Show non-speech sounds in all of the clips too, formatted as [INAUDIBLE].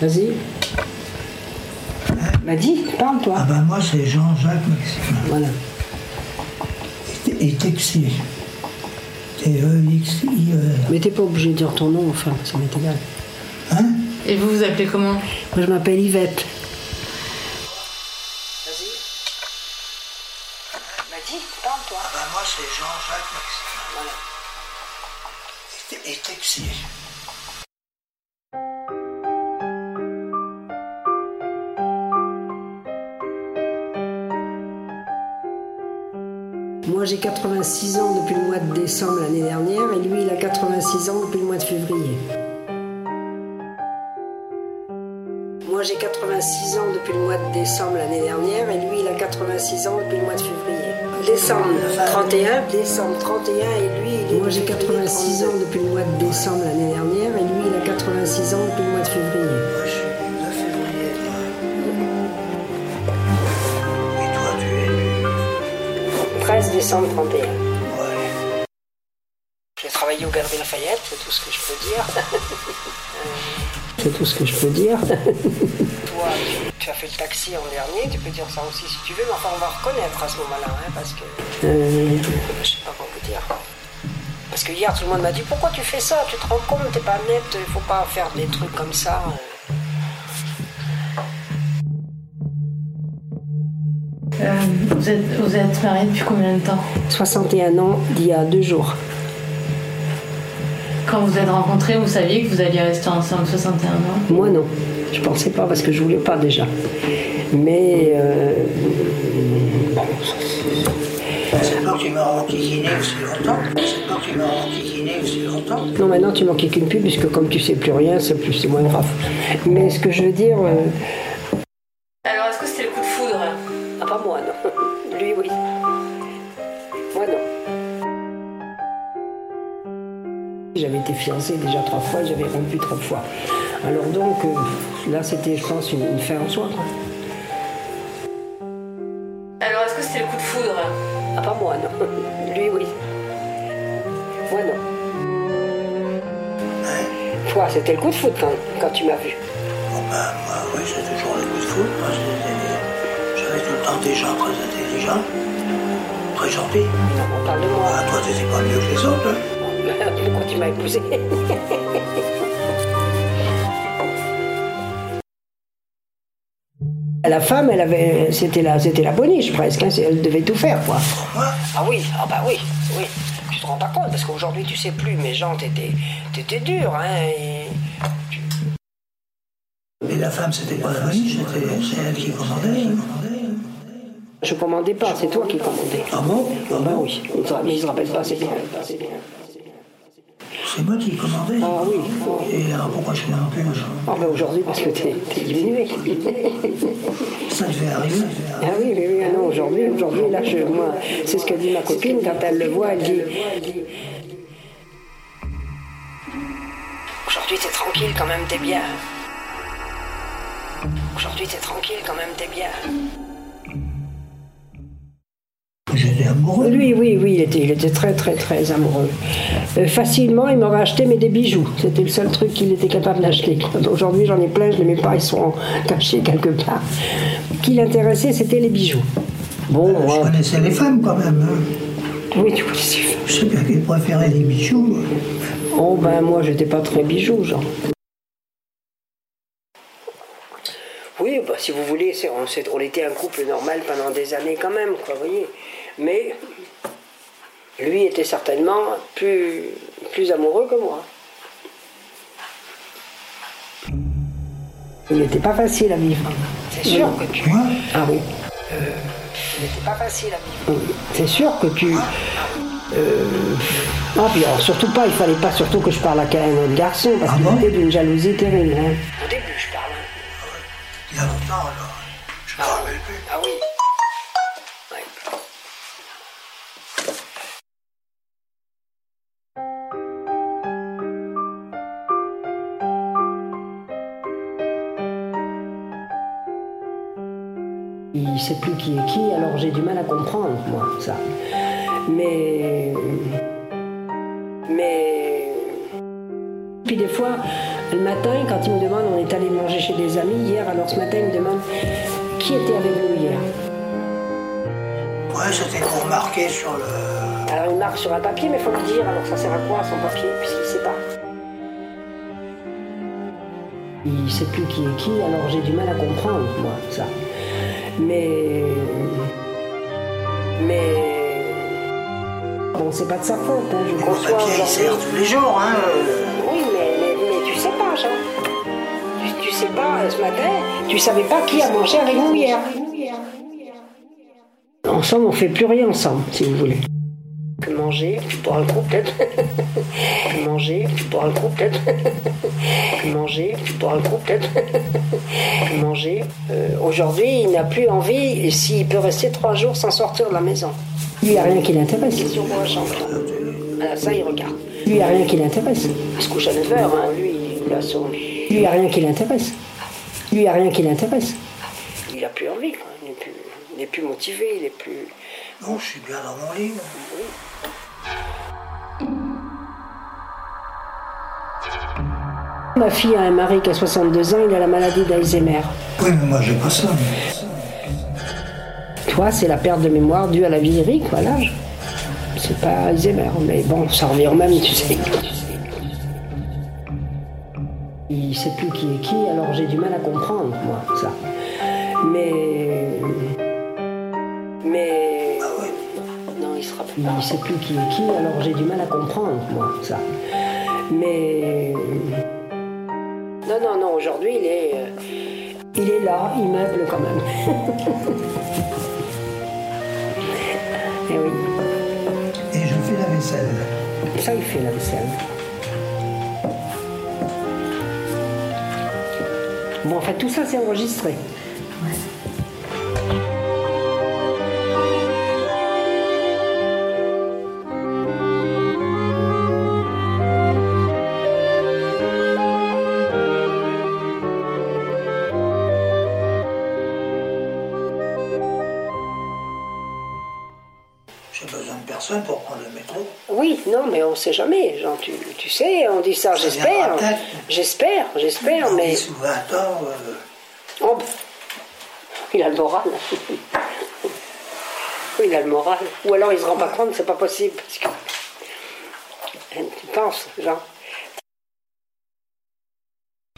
Vas-y. Bah dis, parle toi. Ah ben moi c'est Jean-Jacques Maximin. Voilà. Et, et Texier. T-E-X-I-E-R. Mais t'es pas obligé de dire ton nom, enfin, ça m'est égal. Hein? Et vous vous appelez comment? Moi je m'appelle Yvette. Vas-y. Bah dis, parle toi. Ah ben moi c'est Jean-Jacques Maximin. Voilà. Et, et Texier. Moi j'ai 86 ans depuis le mois de décembre l'année dernière et lui il a 86 ans depuis le mois de février. Moi j'ai 86 ans depuis le mois de décembre l'année dernière et lui il a 86 ans depuis le mois de février. Décembre 31, décembre 31 et lui il est. Moi j'ai 86 ans depuis le mois de décembre l'année dernière et lui il a 86 ans depuis le mois de février. 13 décembre 31. Ouais. J'ai travaillé au Galeries Lafayette, c'est tout ce que je peux dire. [LAUGHS] c'est tout ce que je peux dire. [LAUGHS] Toi, tu, tu as fait le taxi en dernier, tu peux dire ça aussi si tu veux, mais enfin on va reconnaître à ce moment-là, hein, parce que. Je sais pas quoi vous dire. Parce que hier tout le monde m'a dit pourquoi tu fais ça, tu te rends compte, t'es pas net, il faut pas faire des trucs comme ça. Vous, êtes, vous êtes mariés depuis combien de temps 61 ans d'il y a deux jours. Quand vous êtes rencontrés, vous saviez que vous alliez rester ensemble 61 ans Moi non, je pensais pas parce que je voulais pas déjà. Mais euh, C'est pas que tu m'as enquiquiné aussi longtemps. C'est pas que tu m'as enquiquiné aussi longtemps. non maintenant tu m'en qu'une plus puisque comme tu sais plus rien, c'est plus c'est moins grave. Mais ce que je veux dire, euh, J'avais été fiancée déjà trois fois, j'avais rompu trois fois. Alors donc euh, là c'était je pense une, une fin en soi. quoi. Alors, est-ce que c'était le coup de foudre? Ah pas moi non, [LAUGHS] lui oui, moi non. Toi c'était le coup de foot quand, quand tu m'as vu? Bon ben moi oui c'est toujours le coup de. Moi c'était- j'avais tout le temps des gens très intelligents, très gentils. Non, on parle de moi. Ah, toi t'étais pas mieux que les autres. hein. Pourquoi tu m'as épousé? La femme, elle avait, c'était la, c'était la boniche presque. hein, Elle devait tout faire, quoi. Moi Ah oui, ah bah oui, oui. Tu te rends pas compte parce qu'aujourd'hui tu sais plus. Mais Jean, t'étais, t'étais dur, hein. et- Mais la femme c'était pas la boniche, c'était c'est elle qui commandait. commandait. Je commandais pas, c'est toi qui commandais. Ah bon? Ah bah oui, mais il se rappelle pas, c'est bien. C'est moi qui commandais. Ah oui. Et alors pourquoi je suis en plus Ah bah aujourd'hui parce que t'es, t'es diminué. Ça devait arriver. Ah oui, oui, oui, ah non, aujourd'hui, aujourd'hui, là, je, moi, c'est ce que dit ma copine, quand elle le voit, elle dit... Aujourd'hui, t'es tranquille, quand même, t'es bien. Aujourd'hui, t'es tranquille, quand même, t'es bien. Amoureux. Lui, oui, oui, il était, il était très, très, très amoureux. Euh, facilement, il m'aurait acheté mais des bijoux. C'était le seul truc qu'il était capable d'acheter. Aujourd'hui, j'en ai plein, je ne les mets pas, ils sont cachés quelque part. Ce qui l'intéressait, c'était les bijoux. Bon, Je moi, connaissais les femmes quand même. hein. oui, tu connaissais. Je sais bien qu'ils préféraient les bijoux. Oh, ben, moi, j'étais pas très bijoux, genre. Oui, bah, si vous voulez, on, on était un couple normal pendant des années quand même, quoi, vous voyez. Mais lui était certainement plus, plus amoureux que moi. Il n'était pas facile à vivre. C'est sûr que tu... Moi Ah oui. Euh, il n'était pas facile à vivre. C'est sûr que tu... Euh... Non, puis alors, surtout pas, il fallait pas surtout que je parle à un autre garçon, parce Ah qu'il bon était d'une jalousie terrible. Hein. Au début, je parle. Il y a longtemps, alors. Il sait plus qui est qui, alors j'ai du mal à comprendre, moi, ça. Mais. Mais. Puis des fois, le matin, quand il me demande, on est allé manger chez des amis hier, alors ce matin, il me demande qui était avec nous hier? Ouais, c'était pour marquer sur le. Alors il marque sur un papier, mais il faut le dire, alors ça sert à quoi son papier, puisqu'il sait pas? Il sait plus qui est qui, alors j'ai du mal à comprendre, moi, ça. Mais. Mais. Bon, c'est pas de sa faute, hein, je Le conçois papier, il sert tous les jours, hein. euh. Oui, mais, mais, mais tu sais pas, Jean. Tu, tu sais pas, euh, ce matin, tu savais pas qui a mangé avec nous hier. Ensemble, on fait plus rien ensemble, si vous voulez. Manger, tu bois un coup peut-être. [LAUGHS] Manger, tu bois un coup peut-être. [LAUGHS] Manger, tu bois un coup peut-être. [LAUGHS] Manger. Euh, Aujourd'hui, il n'a plus envie, et s'il peut rester trois jours sans sortir de la maison. Lui, il n'y a rien qui l'intéresse. Il est sur moi, champion. Ah, ça, il regarde. Lui, il n'y a rien qui l'intéresse. Il se couche à 9h, hein. lui, il a son... Lui, il n'y a rien qui l'intéresse. Lui, il n'y a rien qui l'intéresse. Il n'a plus envie, quoi. Il n'est plus, motivé, il n'est plus... Non, je suis bien dans mon lit. Ma fille a un mari qui a 62 ans, il a la maladie d'Alzheimer. Oui, mais moi, j'ai pas ça. Toi, c'est la perte de mémoire due à la vieillerie, quoi, l'âge. C'est pas Alzheimer, mais bon, ça revient au même, tu sais. Il sait plus qui est qui, alors j'ai du mal à comprendre, moi, ça. Mais. Mais. Ah oui. Non, il sera plus. Il sait plus qui est qui, alors j'ai du mal à comprendre, moi, ça. Mais. Aujourd'hui, il est. euh, Il est là, il meuble quand même. [LAUGHS] Eh oui, Et je fais la vaisselle. ça, il fait la vaisselle. Bon, en fait, tout ça, c'est enregistré. Oui, non, mais on sait jamais. Genre, tu, tu sais, on dit ça, Ça j'espère. J'espère, j'espère, mais. 10 ou 20 ans, euh, Oh, il a le moral. Oui, il a le moral. Ou alors il se rend pas compte, c'est pas possible. Parce que... Tu penses, Jean?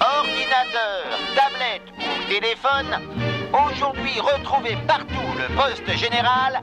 Ordinateur, tablette ou téléphone, aujourd'hui retrouvez partout le poste général